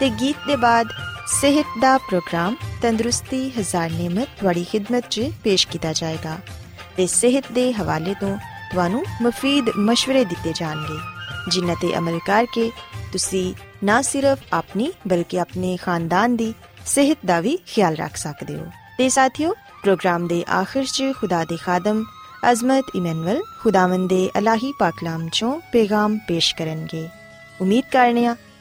ਤੇ ਗੀਤ ਦੇ ਬਾਅਦ ਸਿਹਤ ਦਾ ਪ੍ਰੋਗਰਾਮ ਤੰਦਰੁਸਤੀ, ਹਜ਼ਾਰ ਨਿਮਤ ਤੁਹਾਡੀ ਖidmat 'ਚ ਪੇਸ਼ ਕੀਤਾ ਜਾਏਗਾ ਤੇ ਸਿਹਤ ਦੇ ਹਵਾਲੇ ਤੋਂ ਤੁਹਾਨੂੰ ਮਫੀਦ مشਵਰੇ ਦਿੱਤੇ ਜਾਣਗੇ। ਜਿਨ੍ਹਾਂ ਤੇ ਅਮਲ ਕਰਕੇ ਤੁਸੀਂ ਨਾ ਸਿਰਫ ਆਪਣੀ ਬਲਕਿ ਆਪਣੇ ਖਾਨਦਾਨ ਦੀ ਸਿਹਤ ਦਾ ਵੀ ਖਿਆਲ ਰੱਖ ਸਕਦੇ ਹੋ। ਤੇ ਸਾਥਿਓ, ਪ੍ਰੋਗਰਾਮ ਦੇ ਆਖਿਰ 'ਚ ਖੁਦਾ ਦੇ ਖਾਦਮ ਅਜ਼ਮਤ ਇਮਨੁਅਲ ਖੁਦਾਵੰਦ ਦੇ ਅਲਾਹੀ ਪਾਕਲਾਮ ਚੋਂ ਪੈਗਾਮ ਪੇਸ਼ ਕਰਨਗੇ। ਉਮੀਦ ਕਰਨੀਆ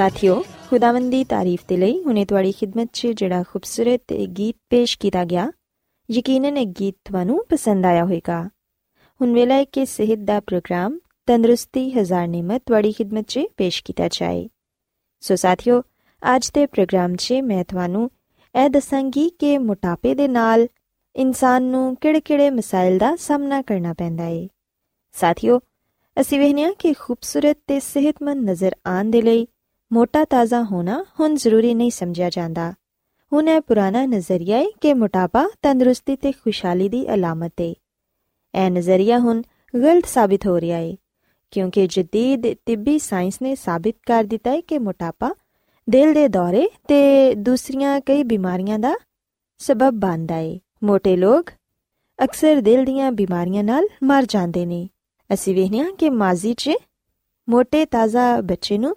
ਸਾਥਿਓ, ਖੁਦਾਵੰਦ ਦੀ ਤਾਰੀਫ ਤੇ ਲਈ ਹੁਣੇ ਤੁਹਾਡੀ ਖidmat 'ਚ ਜਿਹੜਾ ਖੂਬਸੂਰਤ ਗੀਤ ਪੇਸ਼ ਕੀਤਾ ਗਿਆ, ਯਕੀਨਨ ਇਹ ਗੀਤ ਤੁਹਾਨੂੰ ਪਸੰਦ ਆਇਆ ਹੋਵੇਗਾ। ਹੁਣ ਵੇਲਾ ਹੈ ਕਿ ਸਿਹਤ ਦਾ ਪ੍ਰੋਗਰਾਮ ਤੰਦਰੁਸਤੀ ਹਜ਼ਾਰ ਨਿਮਤ ਤੁਹਾਡੀ ਖidmat 'ਚ ਪੇਸ਼ ਕੀਤਾ ਜਾਏ। ਸੋ ਸਾਥਿਓ, ਅੱਜ ਦੇ ਪ੍ਰੋਗਰਾਮ 'ਚ ਮੈਂ ਤੁਹਾਨੂੰ ਇਹ ਦੱਸਾਂਗੀ ਕਿ ਮੋਟਾਪੇ ਦੇ ਨਾਲ ਇਨਸਾਨ ਨੂੰ ਕਿਹੜੇ-ਕਿਹੜੇ ਮਸਾਇਲ ਦਾ ਸਾਹਮਣਾ ਕਰਨਾ ਪੈਂਦਾ ਹੈ ਸਾਥਿਓ, ਅਸੀਂ ਵੇਖਿਆ ਕਿ ਖੂਬਸੂਰਤ ਤੇ ਸਿਹਤਮੰਦ ਨਜ਼ਰ ਆਉਣ ਦੇ ਲਈ ਮੋਟਾ ਤਾਜ਼ਾ ਹੋਣਾ ਹੁਣ ਜ਼ਰੂਰੀ ਨਹੀਂ ਸਮਝਿਆ ਜਾਂਦਾ। ਹੁਣ ਇਹ ਪੁਰਾਣਾ ਨਜ਼ਰੀਆ ਹੈ ਕਿ ਮੋਟਾਪਾ ਤੰਦਰੁਸਤੀ ਤੇ ਖੁਸ਼ਹਾਲੀ ਦੀ ਅਲਾਮਤ ਹੈ ਇਹ ਨਜ਼ਰੀਆ ਹੁਣ ਗਲਤ ਸਾਬਿਤ ਹੋ ਰਿਹਾ ਹੈ ਕਿਉਂਕਿ ਜਦੀਦ ਤਿੱਬੀ ਸਾਇੰਸ ਨੇ ਸਾਬਿਤ ਕਰ ਦਿੱਤਾ ਹੈ ਕਿ ਮੋਟਾਪਾ ਦਿਲ ਦੇ ਦੌਰੇ ਤੇ ਦੂਸਰੀਆਂ ਕਈ ਬਿਮਾਰੀਆਂ ਦਾ ਸਬਬ ਬਣਦਾ ਹੈ ਮੋٹے ਲੋਕ ਅਕਸਰ ਦਿਲ ਦੀਆਂ ਬਿਮਾਰੀਆਂ ਨਾਲ ਮਰ ਜਾਂਦੇ ਨੇ। ਅਸੀਂ ਵੇਖਿਆ ਕਿ ਮਾਜ਼ੀ 'ਚ ਮੋٹے ਤਾਜ਼ਾ ਬੱਚੇ ਨੂੰ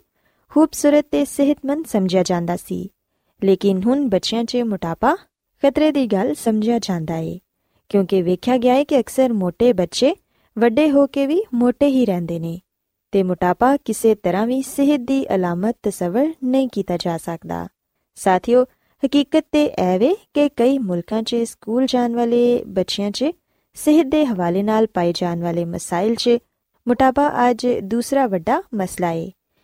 ਖੂਬਸੂਰਤ ਤੇ ਸਿਹਤਮੰਦ ਸਮਝਿਆ ਜਾਂਦਾ ਸੀ। ਲੇਕਿਨ ਹੁਣ ਬੱਚਿਆਂ 'ਚ ਮੋਟਾਪਾ ਖਤਰੇ ਦੀ ਗੱਲ ਸਮਝਿਆ ਜਾਂਦਾ ਏ, ਕਿਉਂਕਿ ਵੇਖਿਆ ਗਿਆ ਹੈ ਕਿ ਅਕਸਰ ਮੋٹے ਬੱਚੇ ਵੱਡੇ ਹੋ ਕੇ ਵੀ ਮੋٹے ਹੀ ਰਹਿੰਦੇ ਨੇ ਤੇ ਮੋਟਾਪਾ ਕਿਸੇ ਤਰ੍ਹਾਂ ਵੀ ਸਿਹਤ ਦੀ ਅਲਾਮਤ ਤਸਵਰ ਨਹੀਂ ਕੀਤਾ ਜਾ ਸਕਦਾ। ਸਾਥੀਓ, ਹਕੀਕਤ ਤੇ ਐਵੇਂ ਕਿ ਕਈ ਮੁਲਕਾਂ 'ਚ, ਸਕੂਲ ਜਾਣ ਵਾਲੇ ਬੱਚਿਆਂ 'ਚ, ਸਿਹਤ ਦੇ ਹਵਾਲੇ ਨਾਲ ਪਾਏ ਜਾਣ ਵਾਲੇ ਮਸਾਇਲ 'ਚ ਮੋਟਾਪਾ ਅੱਜ ਦੂਸਰਾ ਵੱਡਾ ਮਸਲਾ ਏ।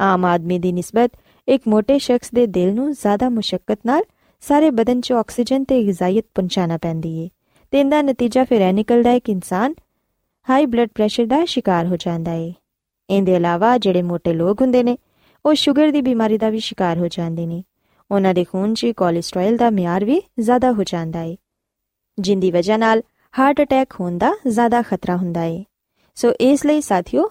ਆਮ ਆਦਮੀ ਦੀ ਨਿਸਬਤ ਇੱਕ ਮੋٹے ਸ਼ਖਸ ਦੇ ਦਿਲ ਨੂੰ ਜ਼ਿਆਦਾ ਮੁਸ਼ਕਲ ਨਾਲ ਸਾਰੇ ਬਦਨ 'ਚ ਆਕਸੀਜਨ ਤੇ ਗਿਜ਼ਾਇਤ ਪਹੁੰਚਾਣਾ ਪੈਂਦੀ ਏ ਤੇ ਇਹਦਾ ਨਤੀਜਾ ਫਿਰ ਇਹ ਨਿਕਲਦਾ ਹੈ ਕਿ ਇਨਸਾਨ ਹਾਈ ਬਲੱਡ ਪ੍ਰੈਸ਼ਰ ਦਾ ਸ਼ਿਕਾਰ ਹੋ ਜਾਂਦਾ ਏ। ਇਹਦੇ ਇਲਾਵਾ ਜਿਹੜੇ ਮੋٹے ਲੋਕ ਹੁੰਦੇ ਨੇ, ਉਹ ਸ਼ੂਗਰ ਦੀ ਬਿਮਾਰੀ ਦਾ ਵੀ ਸ਼ਿਕਾਰ ਹੋ ਜਾਂਦੇ ਨੇ। ਉਹਨਾਂ ਦੇ ਖੂਨ 'ਚ ਕੋਲੇਸਟ੍ਰੋਲ ਦਾ ਮਿਆਰ ਵੀ ਜ਼ਿਆਦਾ ਹੋ ਜਾਂਦਾ ਏ, ਜਿੰਦੀ ਵਜ੍ਹਾ ਨਾਲ ਹਾਰਟ ਅਟੈਕ ਹੋਣ ਦਾ ਜ਼ਿਆਦਾ ਖਤਰਾ ਹੁੰਦਾ ਏ। ਸੋ ਇਸ ਲਈ ਸਾਥੀਓ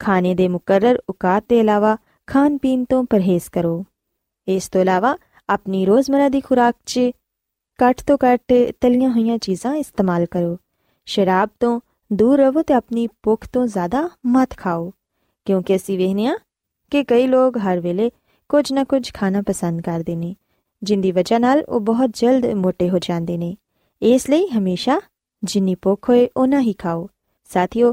ਖਾਣੇ ਦੇ ਮੁਕਰਰ ਔਕਾਤ ਦੇ ਇਲਾਵਾ ਖਾਣ ਪੀਣ ਤੋਂ ਪਰਹੇਜ਼ ਕਰੋ ਇਸ ਤੋਂ ਇਲਾਵਾ ਆਪਣੀ ਰੋਜ਼ਮਰਾ ਦੀ ਖੁਰਾਕ 'ਚ ਘੱਟ ਤੋਂ ਘੱਟ ਤਲੀਆਂ ਹੋਈਆਂ ਚੀਜ਼ਾਂ ਇਸਤੇਮਾਲ ਕਰੋ ਸ਼ਰਾਬ ਤੋਂ ਦੂਰ ਰਹੋ ਤੇ ਆਪਣੀ ਭੁੱਖ ਤੋਂ ਜ਼ਿਆਦਾ ਮਤ ਖਾਓ ਕਿਉਂਕਿ ਅਸੀਂ ਵੇਖਨੇ ਆ ਕਿ ਕਈ ਲੋਕ ਹਰ ਵੇਲੇ ਕੁਝ ਨਾ ਕੁਝ ਖਾਣਾ ਪਸੰਦ ਕਰਦੇ ਨੇ ਜਿੰਦੀ ਵਜ੍ਹਾ ਨਾਲ ਉਹ ਬਹੁਤ ਜਲਦ ਮੋਟੇ ਹੋ ਜਾਂਦੇ ਨੇ ਇਸ ਲਈ ਹਮੇਸ਼ਾ ਜਿੰਨੀ ਭੁੱਖ ਹੋਏ ਉਹਨਾਂ ਹੀ ਖਾਓ ਸਾਥੀਓ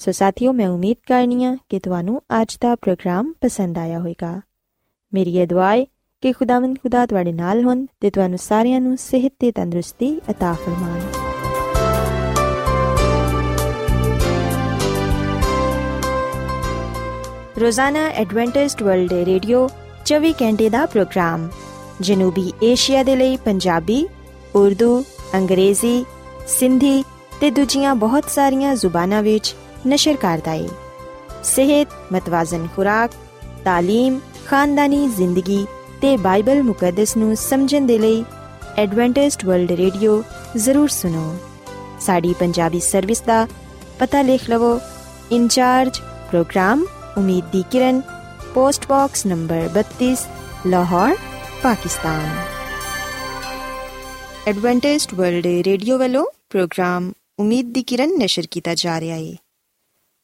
ਸੋ ਸਾਥੀਓ ਮੈਂ ਉਮੀਦ ਕਰਨੀਆ ਕਿ ਤੁਹਾਨੂੰ ਅੱਜ ਦਾ ਪ੍ਰੋਗਰਾਮ ਪਸੰਦ ਆਇਆ ਹੋਵੇਗਾ ਮੇਰੀ ਇਹ ਦੁਆ ਹੈ ਕਿ ਖੁਦਾਵੰਦ ਖੁਦਾ ਤੁਹਾਡੇ ਨਾਲ ਹੋਣ ਤੇ ਤੁਹਾਨੂੰ ਸਾਰਿਆਂ ਨੂੰ ਸਿਹਤ ਤੇ ਤੰਦਰੁਸਤੀ عطا ਫਰਮਾਏ ਰੋਜ਼ਾਨਾ ਐਡਵੈਂਟਿਸਟ ਵਰਲਡ ਰੇਡੀਓ 24 ਘੰਟੇ ਦਾ ਪ੍ਰੋਗਰਾਮ ਜਨੂਬੀ ਏਸ਼ੀਆ ਦੇ ਲਈ ਪੰਜਾਬੀ ਉਰਦੂ ਅੰਗਰੇਜ਼ੀ ਸਿੰਧੀ ਤੇ ਦੂਜੀਆਂ ਬਹੁਤ ਸਾਰੀਆਂ ਜ਼ੁਬਾਨਾਂ ਵਿੱਚ ਨਸ਼ਰ ਕਰਦਾ ਹੈ ਸਿਹਤ ਮਤਵਾਜ਼ਨ ਖੁਰਾਕ تعلیم ਖਾਨਦਾਨੀ ਜ਼ਿੰਦਗੀ ਤੇ ਬਾਈਬਲ ਮੁਕੱਦਸ ਨੂੰ ਸਮਝਣ ਦੇ ਲਈ ਐਡਵੈਂਟਿਸਟ ਵਰਲਡ ਰੇਡੀਓ ਜ਼ਰੂਰ ਸੁਨੋ ਸਾਡੀ ਪੰਜਾਬੀ ਸਰਵਿਸ ਦਾ ਪਤਾ ਲਿਖ ਲਵੋ ਇੰਚਾਰਜ ਪ੍ਰੋਗਰਾਮ ਉਮੀਦ ਦੀ ਕਿਰਨ post box number 32 Lahore Pakistan Adventist World Radio ਵੱਲੋਂ ਪ੍ਰੋਗਰਾਮ ਉਮੀਦ ਦੀ ਕਿਰਨ ਨਿਸ਼ਰ ਕੀਤਾ ਜਾ ਰਿਹਾ ਹੈ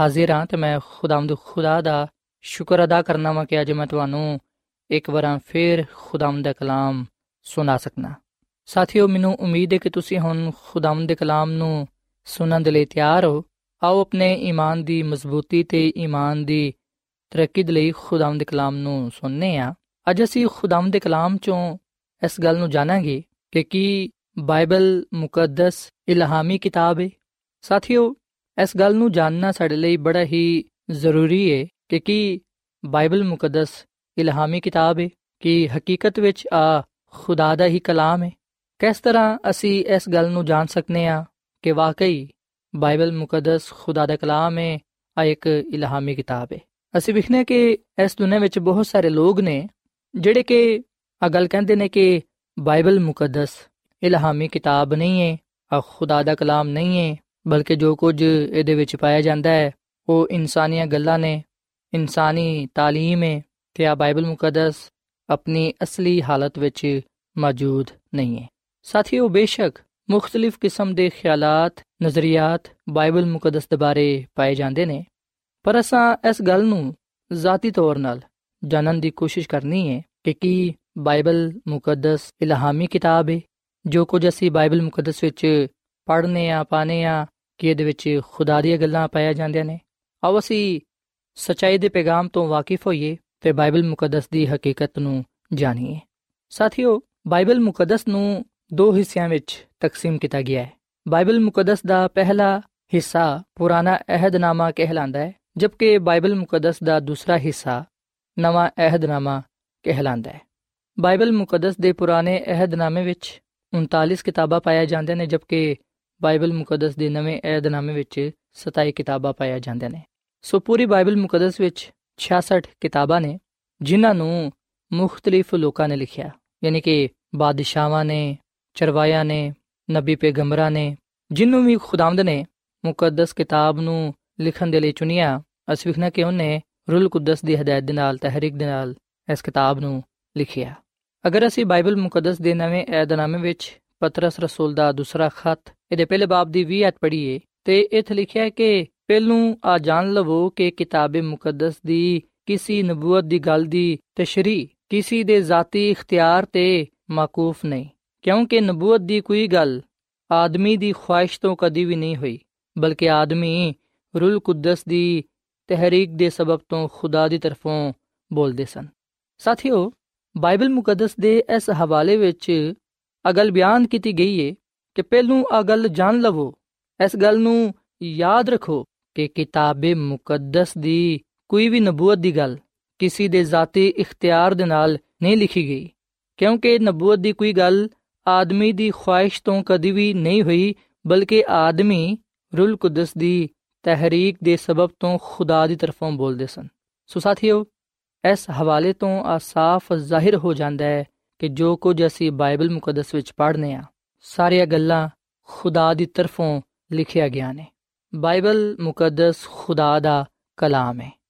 ਹਾਜ਼ਰ ਹਾਂ ਤੇ ਮੈਂ ਖੁਦਾਵੰਦ ਖੁਦਾ ਦਾ ਸ਼ੁਕਰ ਅਦਾ ਕਰਨਾ ਵਾਂ ਕਿ ਅੱਜ ਮੈਂ ਤੁਹਾਨੂੰ ਇੱਕ ਵਾਰ ਫੇਰ ਖੁਦਾਵੰਦ ਦਾ ਕਲਾਮ ਸੁਣਾ ਸਕਣਾ ਸਾਥਿਓ, ਮੈਨੂੰ ਉਮੀਦ ਹੈ ਕਿ ਤੁਸੀਂ ਹੁਣ ਖੁਦਾਵੰਦ ਦੇ ਕਲਾਮ ਨੂੰ ਸੁਣਨ ਦੇ ਲਈ ਤਿਆਰ ਹੋ। ਆਓ ਆਪਣੇ ਈਮਾਨ ਦੀ ਮਜ਼ਬੂਤੀ ਤੇ ਈਮਾਨ ਦੀ ਤਰੱਕੀ ਦੇ ਲਈ ਖੁਦਾਵੰਦ ਦੇ ਕਲਾਮ ਨੂੰ ਸੁਣਨੇ ਆ। ਅੱਜ ਅਸੀਂ ਖੁਦਾਵੰਦ ਦੇ ਕਲਾਮ ਚੋਂ ਇਸ ਗੱਲ ਨੂੰ ਜਾਣਾਂਗੇ ਕਿ ਕੀ ਬਾਈਬਲ ਮੁਕੱਦਸ ਇਲਹਾਮੀ ਕਿਤਾਬ ਹੈ ਸਾਥੀਓ ਇਸ ਗੱਲ ਨੂੰ ਜਾਣਨਾ ਸਾਡੇ ਲਈ ਬੜਾ ਹੀ ਜ਼ਰੂਰੀ ਹੈ ਕਿ ਕੀ ਬਾਈਬਲ ਮੁਕੱਦਸ ਇਲਹਾਮੀ ਕਿਤਾਬ ਹੈ ਕਿ ਹਕੀਕਤ ਵਿੱਚ ਆ ਖੁਦਾ ਦਾ ਹੀ ਕਲਾਮ ਹੈ ਕਿਸ ਤਰ੍ਹਾਂ ਅਸੀਂ ਇਸ ਗੱਲ ਨੂੰ ਜਾਣ ਸਕਨੇ ਆ ਕਿ ਵਾਕਈ ਬਾਈਬਲ ਮੁਕੱਦਸ ਖੁਦਾ ਦਾ ਕਲਾਮ ਹੈ ਆ ਇੱਕ ਇਲਹਾਮੀ ਕਿਤਾਬ ਹੈ ਅਸੀਂ ਵਿਖਨੇ ਕਿ ਇਸ ਦੁਨੀਆਂ ਵਿੱਚ ਬਹੁਤ ਸਾਰੇ ਲੋਕ ਨੇ ਜਿਹੜੇ ਕਿ ਆ ਗੱਲ ਕਹਿੰਦੇ ਨੇ ਕਿ ਬਾਈਬਲ ਮੁਕੱਦਸ ਇਲਹਾਮੀ ਕਿਤਾਬ ਨਹੀਂ ਹੈ ਆ ਖੁਦਾ ਦਾ ਕਲਾਮ ਨਹੀਂ ਹੈ ਬਲਕਿ ਜੋ ਕੁਝ ਇਹਦੇ ਵਿੱਚ ਪਾਇਆ ਜਾਂਦਾ ਹੈ ਉਹ ਇਨਸਾਨੀਆਂ ਗੱਲਾਂ ਨੇ ਇਨਸਾਨੀ تعلیم ਹੈ ਤੇ ਆ ਬਾਈਬਲ ਮੁਕੱਦਸ ਆਪਣੀ ਅਸਲੀ ਹਾਲਤ ਵਿੱਚ ਮੌਜੂਦ ਨਹੀਂ ਹੈ ਸਾਥੀਓ ਬੇਸ਼ੱਕ ਮੁxtਲਿਫ ਕਿਸਮ ਦੇ ਖਿਆਲਾਤ ਨਜ਼ਰੀਆਤ ਬਾਈਬਲ ਮੁਕੱਦਸ ਦੇ ਬਾਰੇ ਪਾਏ ਜਾਂਦੇ ਨੇ ਪਰ ਅਸਾਂ ਇਸ ਗੱਲ ਨੂੰ ਜ਼ਾਤੀ ਤੌਰ 'ਤੇ ਜਾਣਨ ਦੀ ਕੋਸ਼ਿਸ਼ ਕਰਨੀ ਹੈ ਕਿ ਕੀ ਬਾਈਬਲ ਮੁਕੱਦਸ ਇਲਹਾਮੀ ਕਿਤਾਬ ਹੈ ਜੋ ਕੁਝ ਅਸੀਂ ਬਾਈਬਲ ਮੁਕੱਦਸ ਵਿੱਚ ਪੜ੍ਹਨੇ ਆ ਪਾਣੇ ਆ ਕਿ ਇਹਦੇ ਵਿੱਚ ਖੁਦਾ ਦੀਆਂ ਗੱਲਾਂ ਪਾਇਆ ਜਾਂਦੀਆਂ ਨੇ। ਆਓ ਅਸੀਂ ਸਚਾਈ ਦੇ ਪੈਗਾਮ ਤੋਂ ਵਾਕਿਫ ਹੋਈਏ ਤੇ ਬਾਈਬਲ ਮੁਕੱਦਸ ਦੀ ਹਕੀਕਤ ਨੂੰ ਜਾਣੀਏ। ਸਾਥੀਓ, ਬਾਈਬਲ ਮੁਕੱਦਸ ਨੂੰ ਦੋ ਹਿੱਸਿਆਂ ਵਿੱਚ ਤਕਸੀਮ ਕੀਤਾ ਗਿਆ ਹੈ। ਬਾਈਬਲ ਮੁਕੱਦਸ ਦਾ ਪਹਿਲਾ ਹਿੱਸਾ ਪੁਰਾਣਾ ਅਹਿਦਨਾਮਾ ਕਹਿਲਾਂਦਾ ਹੈ, ਜਦਕਿ ਬਾਈਬਲ ਮੁਕੱਦਸ ਦਾ ਦੂਸਰਾ ਹਿੱਸਾ ਨਵਾਂ ਅਹਿਦਨਾਮਾ ਕਹਿਲਾਂਦਾ ਹੈ। ਬਾਈਬਲ ਮੁਕੱਦਸ ਦੇ ਪੁਰਾਣੇ ਅਹਿਦਨਾਮੇ ਵਿੱਚ 39 ਕਿਤਾਬਾਂ ਪਾਇਆ ਜਾਂਦੇ ਨੇ, ਜਦਕਿ ਬਾਈਬਲ ਮੁਕੱਦਸ ਦੇ ਨਵੇਂ ਅਹਿਦਨਾਮੇ ਵਿੱਚ 27 ਕਿਤਾਬਾਂ ਪਾਇਆ ਜਾਂਦੇ ਨੇ। ਸੋ ਪੂਰੀ ਬਾਈਬਲ ਮੁਕੱਦਸ ਵਿੱਚ 66 ਕਿਤਾਬਾਂ ਨੇ, ਜਿਨ੍ਹਾਂ ਨੂੰ ਮੁxtਲਿਫ ਲੋਕਾਂ ਨੇ ਲਿਖਿਆ। ਯਾਨੀ ਕਿ ਬਾਦਸ਼ਾਹਾਂ ਨੇ ਚਰਵਾਇਆਂ ਨੇ, ਨਬੀ ਪੈਗੰਬਰਾਂ ਨੇ ਜਿਨਨੂੰ ਵੀ ਖੁਦਾਵੰਦ ਨੇ ਮੁਕੱਦਸ ਕਿਤਾਬ ਨੂੰ ਲਿਖਣ ਦੇ ਲਈ ਚੁਣਿਆ, ਅਸੀਂ ਵਿਖਣਾ ਕਿ ਉਹਨੇ ਰੂਲ ਕੁਦਸ ਦੀ ਹਦਾਇਤ ਦੇ ਨਾਲ, ਤਹਿਰੀਕ ਦੇ ਨਾਲ ਇਸ ਕਿਤਾਬ ਨੂੰ ਲਿਖਿਆ। ਅਗਰ ਅਸੀਂ ਬਾਈਬਲ ਮੁਕੱਦਸ ਦੇ ਨਵੇਂ ਏਧਨਾਮੇ ਵਿੱਚ ਪਤਰਸ ਰਸੂਲ ਦਾ ਦੂਸਰਾ ਖੱਤ ਇਹਦੇ ਪਹਿਲੇ ਬਾਬ ਦੀ 20 ਐਤ ਪੜ੍ਹੀਏ ਤੇ ਇੱਥੇ ਲਿਖਿਆ ਹੈ ਕਿ ਪਹਿਲੂ ਆ ਜਾਣ ਲਵੋ ਕਿ ਕਿਤਾਬੇ ਮੁਕੱਦਸ ਦੀ ਕਿਸੇ ਨਬੂਵਤ ਦੀ ਗੱਲ ਦੀ ਤਸ਼ਰੀ ਕਿਸੇ ਦੇ ਜ਼ਾਤੀ ਇਖਤਿਆਰ ਤੇ ਮਾਕੂਫ ਨਹੀਂ ਕਿਉਂਕਿ ਨਬੂਵਤ ਦੀ ਕੋਈ ਗੱਲ ਆਦਮੀ ਦੀ ਖੁਆਇਸ਼ ਤੋਂ ਕਦੀ ਵੀ ਨਹੀਂ ਹੋਈ ਬਲਕਿ ਆਦਮੀ ਰੂਲ ਕੁਦਸ ਦੀ ਤਹਿਰੀਕ ਦੇ ਸਬਬ ਤੋਂ ਖੁਦਾ ਦੀ ਤਰਫੋਂ ਬੋਲਦੇ ਸਨ ਸਾਥੀਓ ਬਾਈਬਲ ਮੁਕੱਦਸ ਦੇ ਇਸ ਹਵਾਲੇ ਵਿੱਚ ਅਗਲ ਬਿਆਨ ਕੀਤੀ ਗਈ ਹੈ ਕਿ ਪਹਿਲੂ ਅਗਲ ਜਾਣ ਲਵੋ। ਇਸ ਗੱਲ ਨੂੰ ਯਾਦ ਰੱਖੋ ਕਿ ਕਿਤਾਬੇ ਮੁਕੱਦਸ ਦੀ ਕੋਈ ਵੀ ਨਬੂਵਤ ਦੀ ਗੱਲ ਕਿਸੇ ਦੇ ਜ਼ਾਤੀ ਇਖਤਿਆਰ ਦੇ ਨਾਲ ਨਹੀਂ ਲਿਖੀ ਗਈ, ਕਿਉਂਕਿ ਨਬੂਵਤ ਦੀ ਕੋਈ ਗੱਲ ਆਦਮੀ ਦੀ ਖੁਆਇਸ਼ ਤੋਂ ਕਦੀ ਵੀ ਨਹੀਂ ਹੋਈ, ਬਲਕਿ ਆਦਮੀ ਰੂਲ ਕੁਦਸ ਦੀ ਤਹਿਰੀਕ ਦੇ ਸਬਬ ਤੋਂ ਖੁਦਾ ਦੀ ਤਰਫੋਂ ਬੋਲਦੇ ਸਨ। ਸੋ ਸਾਥੀਓ, ਇਸ ਹਵਾਲੇ ਤੋਂ ਆ ਸਾਫ਼ ਜ਼ਾਹਿਰ ਹੋ ਜਾਂਦਾ ਹੈ ਕਿ ਜੋ ਕੁਝ ਅਸੀਂ ਬਾਈਬਲ ਮੁਕੱਦਸ ਵਿੱਚ ਪੜ੍ਹਨੇ ਆ ਸਾਰੀਆਂ ਗੱਲਾਂ ਖੁਦਾ ਦੀ ਤਰਫੋਂ ਲਿਖਿਆ ਗਿਆ ਨੇ। ਬਾਈਬਲ ਮੁਕੱਦਸ ਖੁਦਾ ਦਾ ਕਲਾਮ ਹੈ।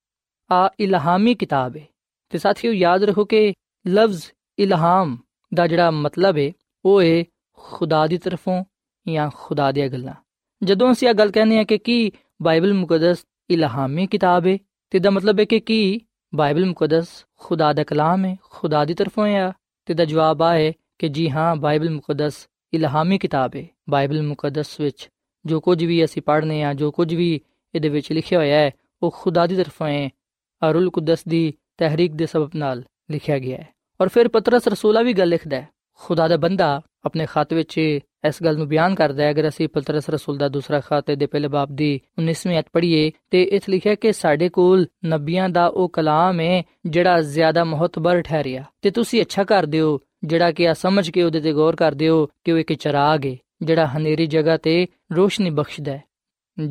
ਆ ਇਲਹਾਮੀ ਕਿਤਾਬ ਹੈ। ਤੇ ਸਾਥੀਓ ਯਾਦ ਰੱਖੋ ਕਿ ਲਫ਼ਜ਼ ਇਲਹਾਮ ਦਾ ਜਿਹੜਾ ਮਤਲਬ ਹੈ, ਉਹ ਹੈ ਖੁਦਾ ਦੀ ਤਰਫੋਂ ਜਾਂ ਖੁਦਾ ਦੀਆਂ ਗੱਲਾਂ। ਜਦੋਂ ਅਸੀਂ ਇਹ ਗੱਲ ਕਹਿੰਦੇ ਆ ਕਿ ਕੀ ਬਾਈਬਲ ਮੁਕੱਦਸ ਇਲਹਾਮੀ ਕਿਤਾਬ ਹੈ, ਤੇ ਦਾ ਮਤਲਬ ਹੈ ਕਿ ਕੀ ਬਾਈਬਲ ਮੁਕੱਦਸ ਖੁਦਾ ਦਾ ਕਲਾਮ ਹੈ, ਖੁਦਾ ਦੀ ਤਰਫੋਂ ਹੈ ਤੇ ਦਾ ਜਵਾਬ ਆ ਹੈ ਕਿ ਜੀ ਹਾਂ, ਬਾਈਬਲ ਮੁਕੱਦਸ ਇਲਹਾਮੀ ਕਿਤਾਬ ਹੈ ਬਾਈਬਲ ਮੁਕੱਦਸ ਵਿੱਚ ਜੋ ਕੁਝ ਵੀ ਅਸੀਂ ਪੜ੍ਹਨੇ ਆ, ਜੋ ਕੁਝ ਵੀ ਇਹਦੇ ਵਿੱਚ ਲਿਖਿਆ ਹੋਇਆ ਹੈ, ਉਹ ਖੁਦਾ ਦੀ ਤਰਫੋਂ ਹੈ ਅਰੁਲ ਕੁਦਸ ਦੀ ਤਹਿਰੀਕ ਦੇ ਸਬਬ ਨਾਲ ਲਿਖਿਆ ਗਿਆ ਹੈ। ਔਰ ਫਿਰ ਪਤਰਸ ਰਸੂਲਾ ਵੀ ਗੱਲ ਲਿਖਦਾ ਹੈ। ਖੁਦਾ ਦਾ ਬੰਦਾ ਆਪਣੇ ਖਤ ਵਿੱਚ ਇਸ ਗੱਲ ਨੂੰ ਬਿਆਨ ਕਰਦਾ ਹੈ, ਅਗਰ ਅਸੀਂ ਪਤਰਸ ਰਸੂਲ ਦਾ ਦੂਸਰਾ ਖਤ ਦੇ ਪਹਿਲੇ ਬਾਬ ਦੀ 19ਵੀਂ ਅਧ ਪੜ੍ਹੀਏ, ਤੇ ਇਸ ਲਿਖਿਆ ਕਿ ਸਾਡੇ ਕੋਲ ਨਬੀਆਂ ਦਾ ਉਹ ਕਲਾਮ ਹੈ ਜਿਹੜਾ ਜ਼ਿਆਦਾ ਮਹਤਬਰ ਠਹਿਰਿਆ। ਤੇ ਤੁਸੀਂ ਅੱਛਾ ਕਰਦੇ ਹੋ, ਜਿਹੜਾ ਕਿ ਆ ਸਮਝ ਕੇ ਉਹਦੇ ਤੇ ਗੌਰ ਕਰਦੇ ਹੋ ਕਿ ਉਹ ਇੱਕ ਚਰਾਗ ਹੈ ਜਿਹੜਾ ਹਨੇਰੀ ਜਗ੍ਹਾ ਤੇ ਰੋਸ਼ਨੀ ਬਖਸ਼ਦਾ ਹੈ।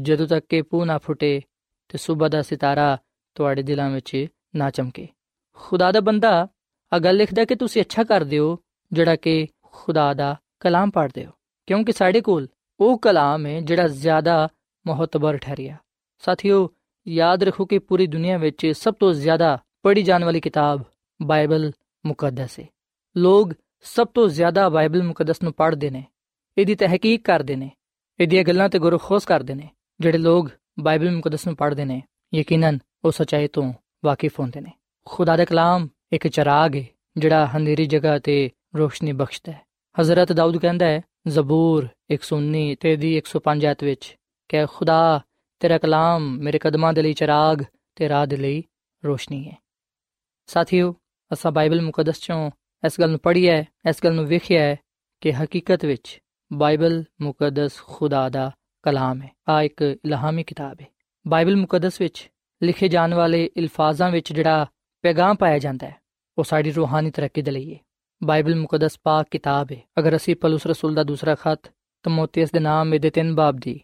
ਜਦੋਂ ਤੱਕ ਕਿ ਪੂ ਨਾ ਫੁੱਟੇ ਤੇ ਸਵੇਰ ਦਾ ਸਿਤਾਰਾ ਤੁਹਾਡੇ ਦਿਲਾਂ ਵਿੱਚ ਨਾ ਚਮਕੇ। ਖੁਦਾ ਦਾ ਬੰਦਾ ਆ ਗੱਲ ਲਿਖਦਾ ਕਿ ਤੁਸੀਂ ਅੱਛਾ ਕਰਦੇ ਹੋ, ਜਿਹੜਾ ਕਿ ਖੁਦਾ ਦਾ ਕਲਾਮ ਪੜ੍ਹਦੇ ਹੋ। ਕਿਉਂਕਿ ਸਾਡੇ ਕੋਲ ਉਹ ਕਲਾਮ ਹੈ ਜਿਹੜਾ ਜ਼ਿਆਦਾ ਮਹਤਬਰ ਠਹਿਰਿਆ ਸਾਥੀਓ ਯਾਦ ਰੱਖੋ ਕਿ ਪੂਰੀ ਦੁਨੀਆ ਵਿੱਚ ਸਭ ਤੋਂ ਜ਼ਿਆਦਾ ਪੜ੍ਹੀ ਜਾਣ ਵਾਲੀ ਕਿਤਾਬ ਬਾਈਬਲ ਮੁਕੱਦਸ ਹੈ ਲੋਕ ਸਭ ਤੋਂ ਜ਼ਿਆਦਾ ਬਾਈਬਲ ਮੁਕੱਦਸ ਨੂੰ ਪੜ੍ਹਦੇ ਨੇ ਇਹਦੀ ਤਹਿਕੀਕ ਕਰਦੇ ਨੇ ਇਹਦੀਆਂ ਗੱਲਾਂ ਤੇ ਗੁਰੂ ਖੋਸ ਕਰਦੇ ਨੇ ਜਿਹੜੇ ਲੋਕ ਬਾਈਬਲ ਮੁਕੱਦਸ ਨੂੰ ਪੜ੍ਹਦੇ ਨੇ ਯਕੀਨਨ ਉਹ ਸਚਾਈ ਤੋਂ ਵਾਕਿਫ ਹੁੰਦੇ ਨੇ ਖੁਦਾ ਦਾ ਕਲਾਮ ਇੱਕ ਚਰਾਗ ਹੈ ਜਿਹੜਾ ਹਨੇਰੀ ਜਗ੍ਹਾ ਤੇ ਰੋਸ਼ਨੀ ਬਖਸ਼ਦਾ ਹੈ ਹਜ਼ਰਤ ਦਾਊਦ ਕਹਿੰਦਾ ਹੈ ਜ਼ਬੂਰ 119 ਤੇ ਦੀ 105 ਆਇਤ ਵਿੱਚ ਕਿ ਖੁਦਾ, ਤੇਰਾ ਕਲਾਮ ਮੇਰੇ ਕਦਮਾਂ ਦੇ ਲਈ ਚਰਾਗ ਤੇ ਰਾਹ ਦੇ ਲਈ ਰੋਸ਼ਨੀ ਹੈ। ਸਾਥੀਓ, ਅਸਾਂ ਬਾਈਬਲ ਮੁਕੱਦਸ ਚੋਂ ਇਸ ਗੱਲ ਨੂੰ ਪੜ੍ਹਿਆ ਹੈ ਇਸ ਗੱਲ ਨੂੰ ਵੇਖਿਆ ਹੈ ਕਿ ਹਕੀਕਤ ਵਿੱਚ ਬਾਈਬਲ ਮੁਕੱਦਸ ਖੁਦਾ ਦਾ ਕਲਾਮ ਹੈ। ਆ ਇੱਕ ਇਲਹਾਮੀ ਕਿਤਾਬ ਹੈ। ਬਾਈਬਲ ਮੁਕੱਦਸ ਵਿੱਚ ਲਿਖੇ ਜਾਣ ਵਾਲੇ ਅਲਫਾਜ਼ਾਂ ਵਿੱਚ ਜਿਹੜਾ ਪੈਗਾਮ ਪਾਇਆ ਜਾਂਦਾ ਹੈ, ਉਹ ਸਾਡੀ ਰੂਹਾਨੀ ਤਰੱਕੀ ਦੇ ਲਈ ਹੈ। ਬਾਈਬਲ ਮੁਕੱਦਸ ਪਾਕ ਕਿਤਾਬ ਹੈ ਅਗਰ ਅਸੀਂ ਪਲੂਸ ਰਸੂਲ ਦਾ ਦੂਸਰਾ ਖਤ ਤਮੋਥੀਅਸ ਦੇ ਨਾਮ ਦੇ ਤਿੰਨ ਬਾਬ ਦੀ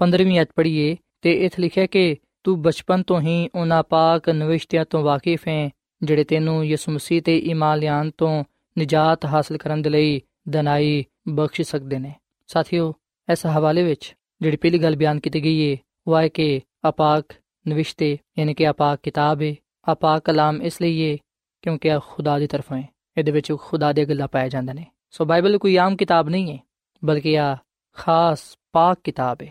15ਵੀਂ ਅਧ ਪੜ੍ਹੀਏ ਤੇ ਇਥੇ ਲਿਖਿਆ ਕਿ ਤੂੰ ਬਚਪਨ ਤੋਂ ਹੀ ਉਹਨਾਂ ਪਾਕ ਨਵਿਸ਼ਤਿਆਂ ਤੋਂ ਵਾਕਿਫ ਹੈ ਜਿਹੜੇ ਤੈਨੂੰ ਯਿਸੂ ਮਸੀਹ ਤੇ ਈਮਾਨ ਲਿਆਉਣ ਤੋਂ ਨਜਾਤ ਹਾਸਲ ਕਰਨ ਦੇ ਲਈ ਦਨਾਈ ਬਖਸ਼ ਸਕਦੇ ਨੇ ਸਾਥੀਓ ਇਸ ਹਵਾਲੇ ਵਿੱਚ ਜਿਹੜੀ ਪਹਿਲੀ ਗੱਲ ਬਿਆਨ ਕੀਤੀ ਗਈ ਹੈ ਉਹ ਹੈ ਕਿ ਆਪਾਕ ਨਵਿਸ਼ਤੇ ਯਾਨੀ ਕਿ ਆਪਾਕ ਕਿਤਾਬ ਹੈ ਆਪਾਕ ਕਲਾਮ ਇਸ ਲਈ ਹੈ ਕਿਉਂਕਿ ਇਹ ਖੁਦਾ ਦੀ ਤਰਫੋਂ ਹੈ ਇਹਦੇ ਵਿੱਚ ਖੁਦਾ ਦੇ ਗੱਲਾਂ ਪਾਏ ਜਾਂਦੇ ਨੇ। ਸੋ ਬਾਈਬਲ ਕੋਈ ਆਮ ਕਿਤਾਬ ਨਹੀਂ ਹੈ, ਬਲਕਿ ਆ ਖਾਸ ਪਾਕ ਕਿਤਾਬ ਹੈ।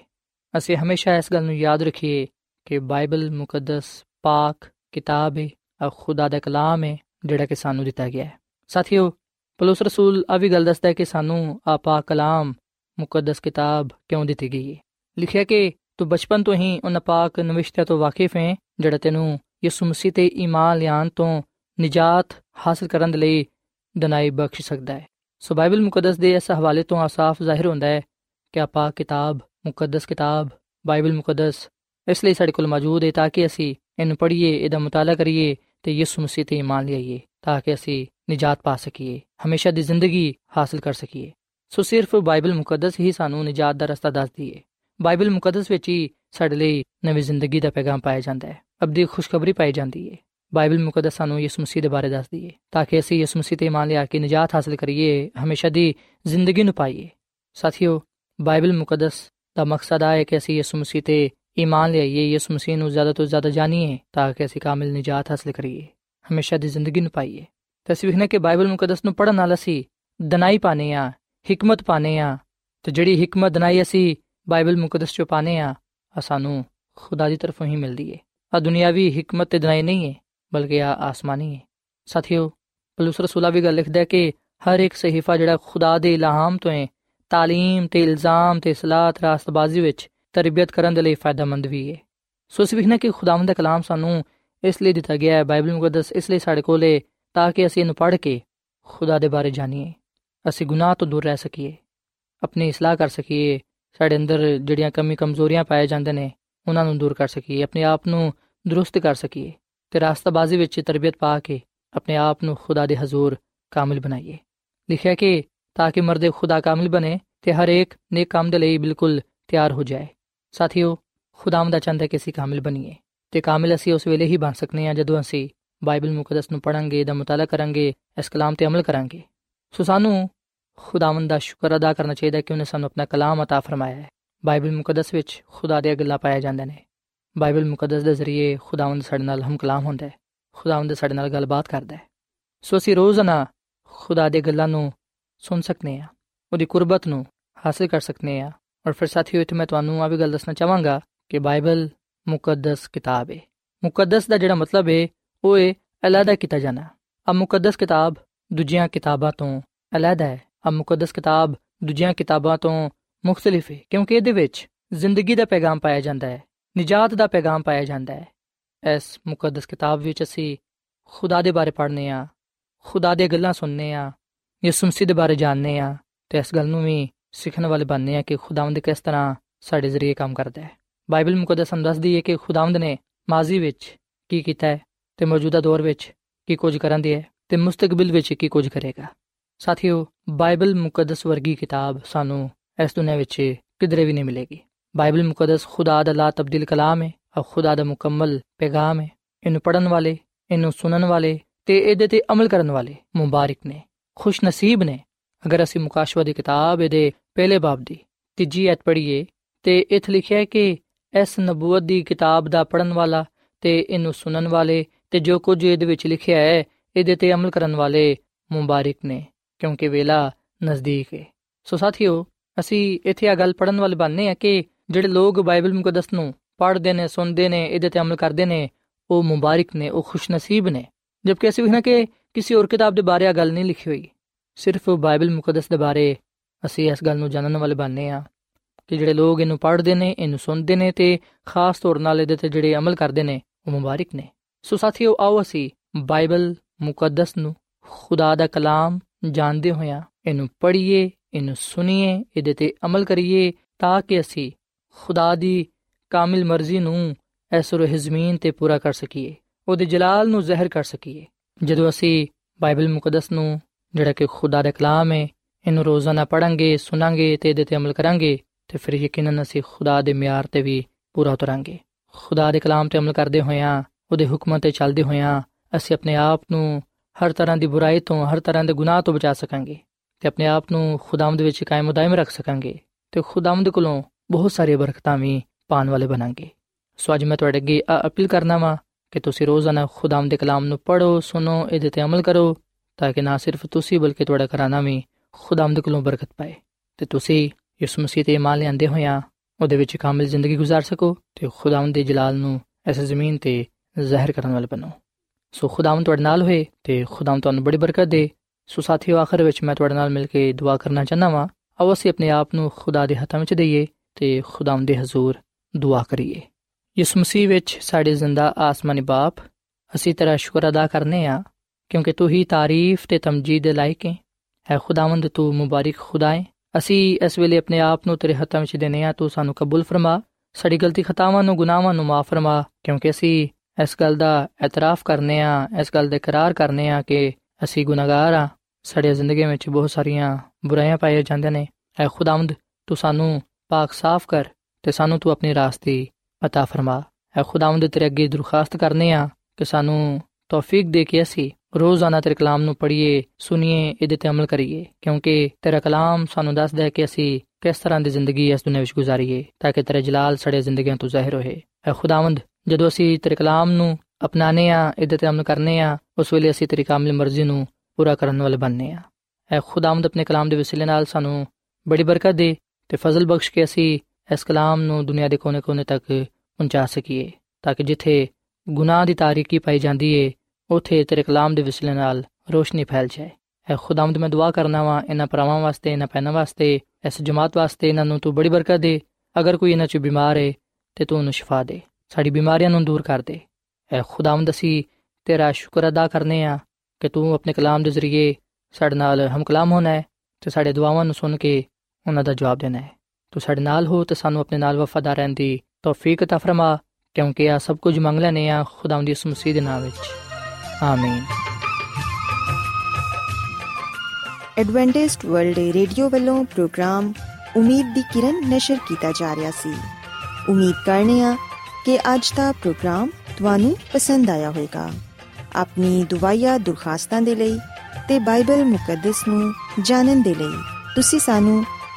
ਅਸੀਂ ਹਮੇਸ਼ਾ ਇਸ ਗੱਲ ਨੂੰ ਯਾਦ ਰੱਖੀਏ ਕਿ ਬਾਈਬਲ ਮੁਕੱਦਸ ਪਾਕ ਕਿਤਾਬ ਹੈ ਆ ਖੁਦਾ ਦਾ ਕਲਾਮ ਹੈ, ਜਿਹੜਾ ਕਿ ਸਾਨੂੰ ਦਿੱਤਾ ਗਿਆ ਹੈ। ਸਾਥੀਓ, ਪਲੂਸ ਰਸੂਲ ਆ ਵੀ ਗੱਲ ਦੱਸਦਾ ਹੈ ਕਿ ਸਾਨੂੰ ਆ ਪਾਕ ਕਲਾਮ, ਮੁਕੱਦਸ ਕਿਤਾਬ ਕਿਉਂ ਦਿੱਤੀ ਗਈ ਹੈ? ਲਿਖਿਆ ਕਿ ਤੂੰ ਬਚਪਨ ਤੋਂ ਹੀ ਉਹਨਾਂ ਪਾਕ ਨਵਿਸ਼ਤਿਆਂ ਤੋਂ ਵਾਕਿਫ ਹੈ, ਜਿਹੜਾ ਤੈਨੂੰ ਯਿਸੂ ਮਸੀਹ ਤੇ ਈਮਾਨ ਲਿਆਉਣ ਤੋਂ ਨਜਾਤ ਹਾਸਲ ਕਰਨ ਦੇ ਲਈ ਦਨਾਈ ਬਖਸ਼ ਸਕਦਾ ਹੈ। ਸੋ ਬਾਈਬਲ ਮੁਕੱਦਸ ਦੇ ਇਸ ਹਵਾਲੇ ਤੋਂ ਸਾਫ਼ ਜ਼ਾਹਿਰ ਹੁੰਦਾ ਹੈ ਕਿ ਆਪਾ ਕਿਤਾਬ, ਮੁਕੱਦਸ ਕਿਤਾਬ, ਬਾਈਬਲ ਮੁਕੱਦਸ ਇਸ ਲਈ ਸਾਡੇ ਕੋਲ ਮੌਜੂਦ ਹੈ ਤਾਂ ਕਿ ਅਸੀਂ ਇਹਨੂੰ ਪੜ੍ਹੀਏ, ਇਹਦਾ ਮਤਾਲਾ ਕਰੀਏ ਤੇ ਯਿਸੂ ਮਸੀਹ ਤੇ ਇਮਾਨ ਲਿਆਈਏ ਤਾਂ ਕਿ ਅਸੀਂ ਨਿਜਾਤ ਪਾ ਸਕੀਏ, ਹਮੇਸ਼ਾ ਦੀ ਜ਼ਿੰਦਗੀ ਹਾਸਲ ਕਰ ਸਕੀਏ। ਸੋ ਸਿਰਫ ਬਾਈਬਲ ਮੁਕੱਦਸ ਹੀ ਸਾਨੂੰ ਨਿਜਾਤ ਦਾ ਰਸਤਾ ਦੱਸਦੀ ਹੈ। ਬਾਈਬਲ ਮੁਕੱਦਸ ਵਿੱਚ ਹੀ ਸਾਡੇ ਲਈ ਨਵੀਂ ਜ਼ਿੰਦਗੀ ਦਾ ਪੈਗਾਮ ਪਾਇਆ ਜਾਂਦਾ ਹੈ। ਅਬਦੀ ਖੁਸ਼ਖਬਰੀ ਪਾਈ ਜਾਂਦੀ ਹੈ। ਬਾਈਬਲ ਮੁਕੱਦਸ ਸਾਨੂੰ ਯਿਸੂ ਮਸੀਹ ਦੇ ਬਾਰੇ ਦੱਸਦੀ ਹੈ ਤਾਂ ਕਿ ਅਸੀਂ ਯਿਸੂ ਮਸੀਹ ਤੇ ਇਮਾਨ ਲਿਆ ਕੇ ਨਿਜਾਤ ਹਾਸਲ ਕਰੀਏ ਹਮੇਸ਼ਾ ਦੀ ਜ਼ਿੰਦਗੀ ਨੂੰ ਪਾਈਏ ਸਾਥੀਓ ਬਾਈਬਲ ਮੁਕੱਦਸ ਦਾ ਮਕਸਦ ਹੈ ਕਿ ਅਸੀਂ ਯਿਸੂ ਮਸੀਹ ਤੇ ਈਮਾਨ ਲਿਆਈਏ ਯਿਸੂ ਮਸੀਹ ਨੂੰ ਜ਼ਿਆਦਾ ਤੋਂ ਜ਼ਿਆਦਾ ਜਾਣੀਏ ਤਾਂ ਕਿ ਅਸੀਂ ਕਾਮਿਲ ਨਿਜਾਤ ਹਾਸਲ ਕਰੀਏ ਹਮੇਸ਼ਾ ਦੀ ਜ਼ਿੰਦਗੀ ਨੂੰ ਪਾਈਏ ਤਾਂ ਅਸੀਂ ਵੇਖਣਾ ਕਿ ਬਾਈਬਲ ਮੁਕੱਦਸ ਨੂੰ ਪੜ੍ਹਨ ਨਾਲ ਅਸੀਂ ਦਨਾਈ ਪਾਣੇ ਆ ਹਕਮਤ ਪਾਣੇ ਆ ਤੇ ਜਿਹੜੀ ਹਕਮਤ ਦਨਾਈ ਅਸੀਂ ਬਾਈਬਲ ਮੁਕੱਦਸ ਚੋਂ ਪਾਣੇ ਆ ਆ ਸਾਨੂੰ ਖੁਦਾ ਦੀ ਤਰਫੋਂ ਹੀ ਮਿਲਦੀ ਹੈ ਆ ਦੁਨਿਆਵੀ ਹਕਮਤ ਤੇ ਦਨਾਈ ਨਹੀਂ ਹੈ ਬਲਕਿ ਆ ਆਸਮਾਨੀ। ਹੈ ਸਾਥੀਓ ਪਲੂਸ ਰਸੂਲਾ ਵੀ ਗੱਲ ਲਿਖਦਾ ਹੈ ਕਿ ਹਰ ਇੱਕ ਸਹੀਫਾ ਜਿਹੜਾ ਖੁਦਾ ਦੇ ਇਲਹਾਮ ਤੋਂ ਹੈ, ਤਾਲੀਮ ਤੇ ਇਲਜ਼ਾਮ ਤੇ ਸਲਾਤ ਰਾਸਤਬਾਜ਼ੀ ਵਿੱਚ ਤਰਬੀਅਤ ਕਰਨ ਦੇ ਲਈ ਫਾਇਦਾਮੰਦ ਵੀ ਹੈ। ਸੋ ਅਸੀਂ ਵੇਖਣਾ ਕਿ ਖੁਦਾਵੰਦ ਦਾ ਕਲਾਮ ਸਾਨੂੰ ਇਸ ਲਈ ਦਿੱਤਾ ਗਿਆ ਹੈ, ਬਾਈਬਲ ਮੁਕੱਦਸ ਇਸ ਲਈ ਸਾਡੇ ਕੋਲ ਹੈ ਤਾਂ ਕਿ ਅਸੀਂ ਇਹਨੂੰ ਪੜ੍ਹ ਕੇ ਖੁਦਾ ਦੇ ਬਾਰੇ ਜਾਣੀਏ। ਅਸੀਂ ਗੁਨਾਹ ਤੋਂ ਦੂਰ ਰਹਿ ਸਕੀਏ, ਆਪਣੀ ਇਸਲਾਹ ਕਰ ਸਕੀਏ, ਸਾਡੇ ਅੰਦਰ ਜਿਹੜੀਆਂ ਕਮੀ ਕਮਜ਼ੋਰੀਆਂ ਪਾਏ ਜਾਂਦੇ ਨੇ, ਉਹਨਾਂ ਨੂੰ ਦੂਰ ਕਰ ਸਕੀਏ, ਆਪਣੇ ਆਪ ਨੂੰ ਦਰੁਸਤ ਕਰ ਸਕੀਏ। ਤੇ ਰਾਸਤਾਬਾਜ਼ੀ ਵਿੱਚ ਤਰਬੀਅਤ ਪਾ ਕੇ ਆਪਣੇ ਆਪ ਨੂੰ ਖੁਦਾ ਦੇ ਹਜ਼ੂਰ ਕਾਮਿਲ ਬਣਾਈਏ ਲਿਖਿਆ ਕਿ ਤਾਂ ਕਿ ਮਰਦ ਖੁਦਾ ਕਾਮਿਲ ਬਣੇ ਤੇ ਹਰ ਇੱਕ ਨੇਕ ਕੰਮ ਦੇ ਲਈ ਬਿਲਕੁਲ ਤਿਆਰ ਹੋ ਜਾਏ ਸਾਥੀਓ ਖੁਦਾਵੰਦ ਚਾਹੁੰਦਾ ਕਿ ਅਸੀਂ ਕਾਮਿਲ ਬਣੀਏ ਤੇ ਕਾਮਿਲ ਅਸੀਂ ਉਸ ਵੇਲੇ ਹੀ ਬਣ ਸਕਨੇ ਆ ਜਦੋਂ ਅਸੀਂ ਬਾਈਬਲ ਮੁਕੱਦਸ ਨੂੰ ਪੜਾਂਗੇ ਦਾ ਮਤਾਲਾ ਕਰਾਂਗੇ ਇਸ ਕਲਾਮ ਤੇ ਅਮਲ ਕਰਾਂਗੇ ਸੋ ਸਾਨੂੰ ਖੁਦਾਵੰਦ ਦਾ ਸ਼ੁਕਰ ਅਦਾ ਕਰਨਾ ਚਾਹੀਦਾ ਕਿ ਉਹਨੇ ਸਾਨੂੰ ਆਪਣਾ ਕਲਾਮ عطا ਫਰਮਾਇਆ ਹੈ ਬਾਈਬਲ ਮੁਕੱਦਸ ਵਿੱਚ ਖੁਦਾ ਦੀਆਂ ਗੱਲਾਂ ਪਾਇਆ ਜਾਂਦੇ ਨੇ ਬਾਈਬਲ ਮੁਕੱਦਸ ਦੇ ਜ਼ਰੀਏ ਖੁਦਾਵੰਦ ਸਾਡੇ ਨਾਲ ਹਮ ਕਲਾਮ ਹੁੰਦਾ ਹੈ, ਖੁਦਾਵੰਦ ਸਾਡੇ ਨਾਲ ਗੱਲਬਾਤ ਕਰਦਾ ਹੈ। ਸੋ ਅਸੀਂ ਰੋਜ਼ਾਨਾ ਖੁਦਾ ਦੇ ਗੱਲਾਂ ਨੂੰ ਸੁਣ ਸਕਨੇ ਆ ਉਹਦੀ ਕੁਰਬਤ ਨੂੰ ਹਾਸਲ ਕਰ ਸਕਨੇ ਆ ਔਰ ਫਿਰ ਸਾਥੀਓ, ਇੱਥੇ ਮੈਂ ਤੁਹਾਨੂੰ ਆ ਵੀ ਗੱਲ ਦੱਸਣਾ ਚਾਹਾਂਗਾ ਕਿ ਬਾਈਬਲ ਮੁਕੱਦਸ ਕਿਤਾਬ ਹੈ। ਮੁਕੱਦਸ ਦਾ ਜਿਹੜਾ ਮਤਲਬ ਹੈ, ਉਹ ਹੈ ਅਲੱਗਾ ਕੀਤਾ ਜਾਣਾ। ਆ ਮੁਕੱਦਸ ਕਿਤਾਬ ਦੂਜੀਆਂ ਕਿਤਾਬਾਂ ਤੋਂ ਅਲੱਗਾ ਹੈ। ਆ ਮੁਕੱਦਸ ਕਿਤਾਬ ਦੂਜੀਆਂ ਕਿਤਾਬਾਂ ਤੋਂ ਮੁxtਲਿਫ ਹੈ। ਕਿਉਂਕਿ ਇਹਦੇ ਵਿੱਚ ਜ਼ਿੰਦਗੀ ਦਾ ਪੈਗਾਮ ਪਾਇਆ ਜਾਂਦਾ ਹੈ। ਨਿਜਾਤ ਦਾ ਪੈਗਾਮ ਪਾਇਆ ਜਾਂਦਾ ਹੈ। ਇਸ ਮੁਕੱਦਸ ਕਿਤਾਬ ਵਿੱਚ ਅਸੀਂ ਖੁਦਾ ਦੇ ਬਾਰੇ ਪੜ੍ਹਨੇ ਆ, ਖੁਦਾ ਦੀਆਂ ਗੱਲਾਂ ਸੁਣਨੇ ਆ, ਯਿਸੂ ਮਸੀਹ ਦੇ ਬਾਰੇ ਜਾਣਨੇ ਆ ਤੇ ਇਸ ਗੱਲ ਨੂੰ ਵੀ ਸਿੱਖਣ ਵਾਲੇ ਬਣਨੇ ਆ ਕਿ ਖੁਦਾਵੰਦ ਕਿਸ ਤਰ੍ਹਾਂ ਸਾਡੇ ਜ਼ਰੀਏ ਕੰਮ ਕਰਦਾ ਹੈ। ਬਾਈਬਲ ਮੁਕੱਦਸ ਹਮ ਦੱਸਦੀ ਹੈ ਕਿ ਖੁਦਾਵੰਦ ਨੇ ਮਾਜ਼ੀ ਵਿੱਚ ਕੀ ਕੀਤਾ ਹੈ ਤੇ ਮੌਜੂਦਾ ਦੌਰ ਵਿੱਚ ਕੀ ਕੁਝ ਕਰਨ ਦੀ ਹੈ ਤੇ ਮੁਸਤਕਬਲ ਵਿੱਚ ਕੀ ਕੁਝ ਕਰੇਗਾ। ਸਾਥੀਓ, ਬਾਈਬਲ ਮੁਕੱਦਸ ਵਰਗੀ ਕਿਤਾਬ ਸਾਨੂੰ ਇਸ ਦੁਨੀਆਂ ਵਿੱਚ ਕਿਧਰੇ ਵੀ ਨਹੀਂ ਮਿਲੇਗੀ। ਬਾਈਬਲ ਮੁਕੱਦਸ ਖੁਦਾ ਦਾ ਲਾ ਤਬਦੀਲ ਕਲਾਮ ਹੈ ਔਰ ਖੁਦਾ ਦਾ ਮੁਕੰਮਲ ਪੈਗਾਮ ਹੈ ਇਹਨੂੰ ਪੜਨ ਵਾਲੇ ਇਹਨੂੰ ਸੁਣਨ ਵਾਲੇ ਤੇ ਇਹਦੇ ਤੇ ਅਮਲ ਕਰਨ ਵਾਲੇ ਮੁਬਾਰਕ ਨੇ ਖੁਸ਼ ਨਸੀਬ ਨੇ ਅਗਰ ਅਸੀਂ ਮੁਕਾਸ਼ਵਾ ਦੀ ਕਿਤਾਬ ਇਹਦੇ ਪਹਿਲੇ ਬਾਬ ਦੀ ਤੀਜੀ ਐਤ ਪੜ੍ਹੀਏ ਤੇ ਇੱਥੇ ਲਿਖਿਆ ਹੈ ਕਿ ਇਸ ਨਬੂਵਤ ਦੀ ਕਿਤਾਬ ਦਾ ਪੜਨ ਵਾਲਾ ਤੇ ਇਹਨੂੰ ਸੁਣਨ ਵਾਲੇ ਤੇ ਜੋ ਕੁਝ ਇਹਦੇ ਵਿੱਚ ਲਿਖਿਆ ਹੈ ਇਹਦੇ ਤੇ ਅਮਲ ਕਰਨ ਵਾਲੇ ਮੁਬਾਰਕ ਨੇ ਕਿਉਂਕਿ ਵੇਲਾ ਨਜ਼ਦੀਕ ਹੈ ਸੋ ਸਾਥੀਓ ਅਸੀਂ ਇੱਥੇ ਆ ਗੱਲ ਪੜਨ ਵਾਲੇ ਬਣਨੇ ਆ ਕਿ ਜਿਹੜੇ ਲੋਕ ਬਾਈਬਲ ਮੁਕੱਦਸ ਨੂੰ, ਪੜ੍ਹਦੇ ਨੇ, ਸੁਣਦੇ ਨੇ, ਇਹਦੇ ਤੇ ਅਮਲ ਕਰਦੇ ਨੇ, ਉਹ ਮੁਬਾਰਕ ਨੇ, ਉਹ ਖੁਸ਼ਨਸੀਬ ਨੇ। ਜਦਕਿ ਅਸੀਂ ਵੇਖਣਾ ਕਿ ਕਿਸੇ ਹੋਰ ਕਿਤਾਬ ਦੇ ਬਾਰੇ ਆ ਗੱਲ ਨਹੀਂ ਲਿਖੀ ਹੋਈ, ਸਿਰਫ ਬਾਈਬਲ ਮੁਕੱਦਸ ਦੇ ਬਾਰੇ ਅਸੀਂ ਇਸ ਗੱਲ ਨੂੰ ਜਾਣਨ ਵਾਲੇ ਬਣਨੇ ਆ ਕਿ ਜਿਹੜੇ ਲੋਕ ਇਹਨੂੰ ਪੜ੍ਹਦੇ ਨੇ, ਇਹਨੂੰ ਸੁਣਦੇ ਨੇ ਤੇ ਖਾਸ ਤੌਰ ਨਾਲ ਇਹਦੇ ਤੇ ਜਿਹੜੇ ਅਮਲ ਕਰਦੇ ਨੇ, ਉਹ ਮੁਬਾਰਕ ਨੇ। ਸੋ ਸਾਥੀਓ, ਆਓ ਅਸੀਂ ਬਾਈਬਲ ਮੁਕੱਦਸ ਨੂੰ ਖੁਦਾ ਦਾ ਕਲਾਮ ਜਾਣਦੇ ਹੋਇਆਂ ਇਹਨੂੰ ਪੜ੍ਹੀਏ, ਇਹਨੂੰ ਸੁਣੀਏ, ਇਹਦੇ ਤੇ ਅਮਲ ਕਰੀਏ ਤਾਂ ਕਿ ਅਸੀਂ ਖੁਦਾ ਦੀ ਕਾਮਿਲ ਮਰਜ਼ੀ ਨੂੰ ਇਸ ਰੋਹ ਜ਼ਮੀਨ ਤੇ ਪੂਰਾ ਕਰ ਸਕੀਏ, ਉਹਦੇ ਜਲਾਲ ਨੂੰ ਜ਼ਾਹਿਰ ਕਰ ਸਕੀਏ। ਜਦੋਂ ਅਸੀਂ ਬਾਈਬਲ ਮੁਕੱਦਸ ਨੂੰ, ਜਿਹੜਾ ਕਿ ਖੁਦਾ ਦਾ ਕਲਾਮ ਹੈ, ਇਹਨੂੰ ਰੋਜ਼ਾਨਾ ਪੜਾਂਗੇ ਸੁਣਾਂਗੇ ਤੇ ਇਹਦੇ ਤੇ ਅਮਲ ਕਰਾਂਗੇ, ਤੇ ਫਿਰ ਯਕੀਨਨ ਅਸੀਂ ਖੁਦਾ ਦੇ ਮਿਆਰ ਤੇ ਵੀ ਪੂਰਾ ਉਤਰਾਂਗੇ। ਖੁਦਾ ਦੇ ਕਲਾਮ ਤੇ ਅਮਲ ਕਰਦੇ ਹੋਇਆਂ, ਉਹਦੇ ਹੁਕਮਾਂ ਤੇ ਚੱਲਦੇ ਹੋਇਆਂ, ਅਸੀਂ ਆਪਣੇ ਆਪ ਨੂੰ ਹਰ ਤਰ੍ਹਾਂ ਦੀ ਬੁਰਾਈ ਤੋਂ, ਹਰ ਤਰ੍ਹਾਂ ਦੇ ਗੁਨਾਹ ਤੋਂ ਬਚਾ ਸਕਾਂਗੇ, ਤੇ ਆਪਣੇ ਆਪ ਨੂੰ ਖੁਦਾਵੰਦ ਵਿੱਚ ਕਾਇਮ ਉਦਾਇਮ ਰੱਖ ਸਕਾਂਗੇ, ਤੇ ਖੁਦਾਵੰਦ ਕੋਲੋਂ ਬਹੁਤ ਸਾਰੀਆਂ ਬਰਕਤਾਂ ਵੀ ਪਾਣ ਵਾਲੇ ਬਣਾਂਗੇ ਸੋ ਅੱਜ ਮੈਂ ਤੁਹਾਡੇ ਅੱਗੇ ਅਪੀਲ ਕਰਨਾ ਵਾਂ ਕਿ ਤੁਸੀਂ ਰੋਜ਼ਾਨਾ ਖੁਦਾਵੰਦ ਦੇ ਕਲਾਮ ਨੂੰ ਪੜ੍ਹੋ ਸੁਣੋ ਇਹਦੇ ਤੇ ਅਮਲ ਕਰੋ ਤਾਂ ਕਿ ਨਾ ਸਿਰਫ ਤੁਸੀਂ ਬਲਕਿ ਤੁਹਾਡਾ ਘਰਾਨਾ ਵੀ ਖੁਦਾਵੰਦ ਕੋਲੋਂ ਬਰਕਤ ਪਾਏ ਤੇ ਤੁਸੀਂ ਯਿਸੂ ਮਸੀਹ ਤੇ ਇਮਾਨ ਲਿਆਂਦੇ ਹੋਇਆਂ ਉਹਦੇ ਵਿੱਚ ਕਾਮਿਲ ਜ਼ਿੰਦਗੀ گزار ਸਕੋ ਤੇ ਖੁਦਾਵੰਦ ਦੇ ਜਲਾਲ ਨੂੰ ਇਸ ਜ਼ਮੀਨ ਤੇ ਜ਼ਾਹਿਰ ਕਰਨ ਵਾਲੇ ਬਣੋ ਸੋ ਖੁਦਾਵੰਦ ਤੁਹਾਡੇ ਨਾਲ ਹੋਏ ਤੇ ਖੁਦਾਵੰਦ ਤੁਹਾਨੂੰ ਬੜੀ ਬਰਕਤ ਦੇ ਸੋ ਸਾਥੀਓ ਆਖਰ ਵਿੱਚ ਮੈਂ ਤੁਹਾਡੇ ਨਾਲ ਮਿਲ ਕੇ ਦੁਆ ਕਰਨਾ ਚਾਹਨਾ ਵਾਂ ਆਓ ਅਸੀਂ ਆਪਣੇ ਆਪ ਨੂੰ ਖੁਦਾ ਦੇ ਹੱਥਾਂ ਵਿੱਚ ਦਈਏ ਤੇ ਖੁਦਾਵੰਦ ਦੇ ਹਜ਼ੂਰ ਦੁਆ ਕਰੀਏ। ਯਿਸੂ ਮਸੀਹ ਵਿੱਚ ਸਾਡੇ ਜ਼ਿੰਦਾ ਆਸਮਾਨੀ ਬਾਪ, ਅਸੀਂ ਤੇਰਾ ਸ਼ੁਕਰ ਅਦਾ ਕਰਨੇ ਆ, ਕਿਉਂਕਿ ਤੂੰ ਹੀ ਤਾਰੀਫ ਤੇ ਤਮਜੀਦ ਦੇ ਲਾਇਕ ਹੈ ਹੈ ਖੁਦਾਵੰਦ, ਤੂੰ ਮੁਬਾਰਕ ਖੁਦਾ ਹੈ ਅਸੀਂ ਇਸ ਵੇਲੇ ਆਪਣੇ ਆਪ ਨੂੰ ਤੇਰੇ ਹੱਥਾਂ ਵਿੱਚ ਦੇਨੇ ਆ, ਤੂੰ ਸਾਨੂੰ ਕਬੂਲ ਫਰਮਾ, ਸਾਡੀ ਗਲਤੀ ਖਤਾਵਾਂ ਨੂੰ ਗੁਨਾਹਾਂ ਨੂੰ ਮਾਫ ਫਰਮਾ, ਕਿਉਂਕਿ ਅਸੀਂ ਇਸ ਗੱਲ ਦਾ ਇਤਰਾਫ ਕਰਨੇ ਆ, ਇਸ ਗੱਲ ਦਾ ਇਕਰਾਰ ਕਰਨੇ ਆ ਕਿ ਅਸੀਂ ਗੁਨਾਹਗਾਰ ਆ। ਸਾਡੀ ਜ਼ਿੰਦਗੀ ਵਿੱਚ ਬਹੁਤ ਸਾਰੀਆਂ ਬੁਰਾਈਆਂ ਪਾਈਆਂ ਜਾਂਦੀਆਂ ਨੇ। ਐ ਖੁਦਾਵੰਦ, ਤੂੰ ਸਾਨੂੰ ਪਾਕ ਸਾਫ਼ ਕਰ ਤੇ ਸਾਨੂੰ ਤੂੰ ਆਪਣੀ ਰਾਸਤੇ عطا ਫਰਮਾ ਐ ਖੁਦਾਵੰਦ ਤੇਰੇ ਅੱਗੇ ਦਰਖਾਸਤ ਕਰਨੇ ਆ ਕਿ ਸਾਨੂੰ ਤੌਫੀਕ ਦੇ ਕੇ ਅਸੀਂ ਰੋਜ਼ਾਨਾ ਤੇਰੇ ਕਲਾਮ ਨੂੰ ਪੜ੍ਹੀਏ ਸੁਣੀਏ ਇਹਦੇ ਤੇ ਅਮਲ ਕਰੀਏ ਕਿਉਂਕਿ ਤੇਰਾ ਕਲਾਮ ਸਾਨੂੰ ਦੱਸਦਾ ਹੈ ਕਿ ਅਸੀਂ ਕਿਸ ਤਰ੍ਹਾਂ ਦੀ ਜ਼ਿੰਦਗੀ ਇਸ ਦੁਨੀਆਂ ਵਿੱਚ ਗੁਜ਼ਾਰੀਏ ਤਾਂ ਕਿ ਤੇਰਾ ਜਲਾਲ ਸਾਡੇ ਜ਼ਿੰਦਗੀਆਂ ਤੋਂ ਜ਼ਾਹਿਰ ਹੋਏ ਐ ਖੁਦਾਵੰਦ ਜਦੋਂ ਅਸੀਂ ਤੇਰੇ ਕਲਾਮ ਨੂੰ ਅਪਣਾਣੇ ਆ ਇਹਦੇ ਤੇ ਅਮਲ ਕਰਨੇ ਆ ਉਸ ਵੇਲੇ ਅਸੀਂ ਤੇਰੀ ਕਾਮਿਲ ਮਰਜ਼ੀ ਨੂੰ ਪੂਰਾ ਕਰਨ ਵਾਲੇ ਬਣਨੇ ਆ ਐ ਖੁਦਾਵੰਦ ਆਪਣੇ ਕਲਾਮ ਦੇ ਵਸੀਲੇ ਨਾਲ ਸਾਨੂੰ ਬੜੀ ਬਰਕਤ ਦੇ ਤੇ ਫਜ਼ਲ ਬਖਸ਼ ਕੇ ਅਸੀਂ ਇਸ ਕਲਾਮ ਨੂੰ ਦੁਨੀਆ ਦੇ ਕੋਨੇ-ਕੋਨੇ ਤੱਕ ਪਹੁੰਚਾ ਸਕੀਏ, ਤਾਂ ਕਿ ਜਿੱਥੇ ਗੁਨਾਹ ਦੀ ਤਾਰੀਕੀ ਪਾਈ ਜਾਂਦੀ ਏ, ਉਥੇ ਤੇਰੇ ਕਲਾਮ ਦੇ ਵਸੀਲੇ ਨਾਲ ਰੋਸ਼ਨੀ ਫੈਲ ਜਾਏ। ਐ ਖੁਦਾਵੰਦ, ਮੈਂ ਦੁਆ ਕਰਨਾ ਵਾਂ ਇਹਨਾਂ ਪਰਾਵਾਂ ਵਾਸਤੇ, ਇਹਨਾਂ ਪੈਨਾਂ ਵਾਸਤੇ, ਇਸ ਜਮਾਤ ਵਾਸਤੇ, ਇਹਨਾਂ ਨੂੰ ਤੂੰ ਬੜੀ ਬਰਕਤ ਦੇ। ਅਗਰ ਕੋਈ ਇਹਨਾਂ 'ਚ ਬਿਮਾਰ ਏ, ਤੇ ਤੂੰ ਉਹਨੂੰ ਸ਼ਿਫਾ ਦੇ। ਸਾਡੀ ਬਿਮਾਰੀਆਂ ਨੂੰ ਦੂਰ ਕਰ ਦੇ। ਐ ਖੁਦਾਵੰਦ, ਅਸੀਂ ਤੇਰਾ ਸ਼ੁਕਰ ਅਦਾ ਕਰਨੇ ਆ ਕਿ ਤੂੰ ਆਪਣੇ ਕਲਾਮ ਦੇ ਜ਼ਰੀਏ ਸਾਡੇ ਨਾਲ ਹਮ ਕਲਾਮ ਹੋਣਾ ਹੈ ਤੇ ਸਾਡੇ ਦੁਆਵਾਂ ਨੂੰ ਸੁਣ ਕੇ ਉਹਨਾਂ ਦਾ ਜਵਾਬ ਦੇਣਾ ਹੈ ਤੂੰ ਸਾਡੇ ਨਾਲ ਹੋ ਤੇ ਸਾਨੂੰ ਆਪਣੇ ਨਾਲ ਵਫਾਦਾਰ ਰਹਿਣ ਦੀ ਤੌਫੀਕ عطا ਫਰਮਾ ਕਿਉਂਕਿ ਆ ਸਭ ਕੁਝ ਮੰਗ ਲੈਨੇ ਆ ਖੁਦਾਵੰਦ ਦੀ ਮਸੀਹ ਦੇ ਨਾਮ ਵਿੱਚ ਆਮੀਨ ਐਡਵੈਂਟਿਸਟ ਵਰਲਡ ਰੇਡੀਓ ਵੱਲੋਂ ਪ੍ਰੋਗਰਾਮ ਉਮੀਦ ਦੀ ਕਿਰਨ ਨਿਸ਼ਰ ਕੀਤਾ ਜਾ ਰਿਹਾ ਸੀ ਉਮੀਦ ਕਰਨੇ ਆ ਕਿ ਅੱਜ ਦਾ ਪ੍ਰੋਗਰਾਮ ਤੁਹਾਨੂੰ ਪਸੰਦ ਆਇਆ ਹੋਵੇਗਾ ਆਪਣੀ ਦੁਆਇਆ ਦੁਰਖਾਸਤਾਂ ਦੇ ਲਈ ਤੇ ਬਾਈਬਲ ਮੁਕੱਦਸ ਨੂੰ ਜਾਣਨ ਦੇ ਲਈ ਤੁਸੀਂ ਸਾਨੂੰ